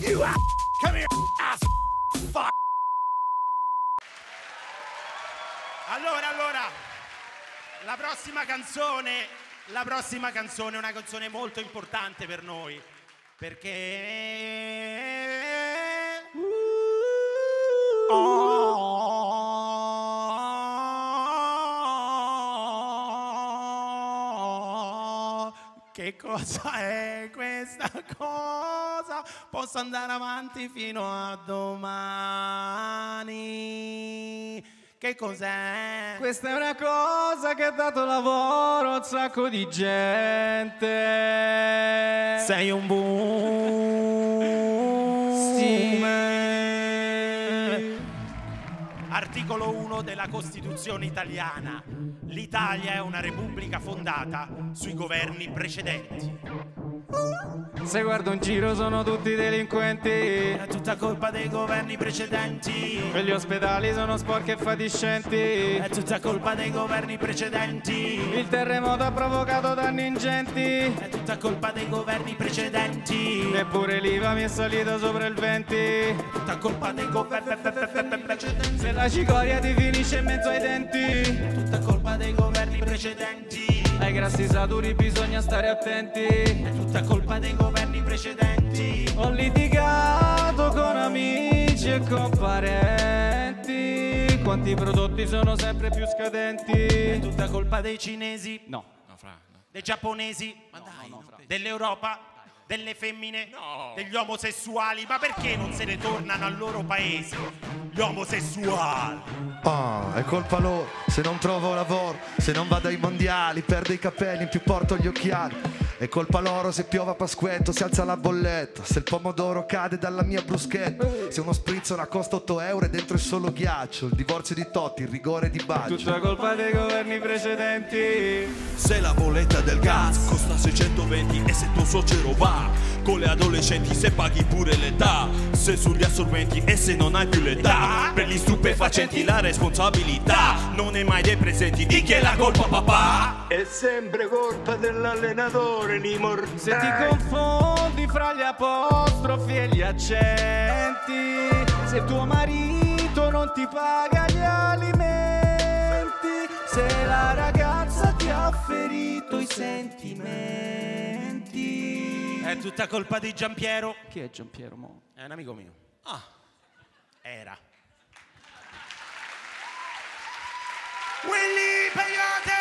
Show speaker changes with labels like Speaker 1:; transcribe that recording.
Speaker 1: You ass. Come here, ass. Fuck. Allora, allora, la prossima canzone, la prossima canzone è una canzone molto importante per noi, perché... che cosa è questa cosa? Posso andare avanti fino a domani. Che cos'è?
Speaker 2: Questa è una cosa che ha dato lavoro a un sacco di gente.
Speaker 1: Sei un boom.
Speaker 2: Sì.
Speaker 1: Articolo 1 della Costituzione italiana. L'Italia è una repubblica fondata sui governi precedenti.
Speaker 2: Se guardo in giro sono tutti delinquenti.
Speaker 1: È tutta colpa dei governi precedenti.
Speaker 2: E gli ospedali sono sporchi e fatiscenti.
Speaker 1: È tutta colpa dei governi precedenti.
Speaker 2: Il terremoto ha provocato danni ingenti.
Speaker 1: È tutta colpa dei governi precedenti.
Speaker 2: Eppure l'IVA mi è salita sopra il 20.
Speaker 1: È tutta colpa dei governi precedenti.
Speaker 2: Se la cicoria ti finisce in mezzo ai denti.
Speaker 1: È tutta colpa dei governi precedenti.
Speaker 2: Ai grassi saturi bisogna stare attenti.
Speaker 1: È tutta colpa dei governi precedenti.
Speaker 2: Ho litigato con amici e con parenti. Quanti prodotti sono sempre più
Speaker 1: È
Speaker 2: scadenti?
Speaker 1: tutta colpa dei cinesi,
Speaker 2: No.
Speaker 1: dei giapponesi, dell'Europa, delle femmine, degli omosessuali. Ma perché non se ne tornano al loro paese? Gli omosessuali.
Speaker 3: Ah, è colpa loro, se non trovo lavoro, se non vado ai mondiali, perdo i capelli, in più porto gli occhiali. È colpa loro se piove a Pasquetto, si alza la bolletta, se il pomodoro cade dalla mia bruschetta, se uno sprizzo costa 8 euro e dentro è solo ghiaccio, il divorzio di Totti, il rigore di Baggio.
Speaker 2: Tutta colpa dei governi precedenti.
Speaker 4: Se la bolletta del gas costa 620 e se tuo suocero va con le adolescenti se paghi pure l'età. Se sugli assorbenti e se non hai più l'età per gli stupefacenti la responsabilità. Non è mai dei presenti di chi è la colpa papà?
Speaker 5: È sempre colpa dell'allenatore, li mortali.
Speaker 2: Se ti confondi fra gli apostrofi e gli accenti, se tuo marito non ti paga gli alimenti, se la ragazza ti ha ferito i sentimenti.
Speaker 1: È tutta colpa di Giampiero.
Speaker 2: Chi è Giampiero Mo?
Speaker 1: È un amico mio. Ah. Era. Willy Peyote!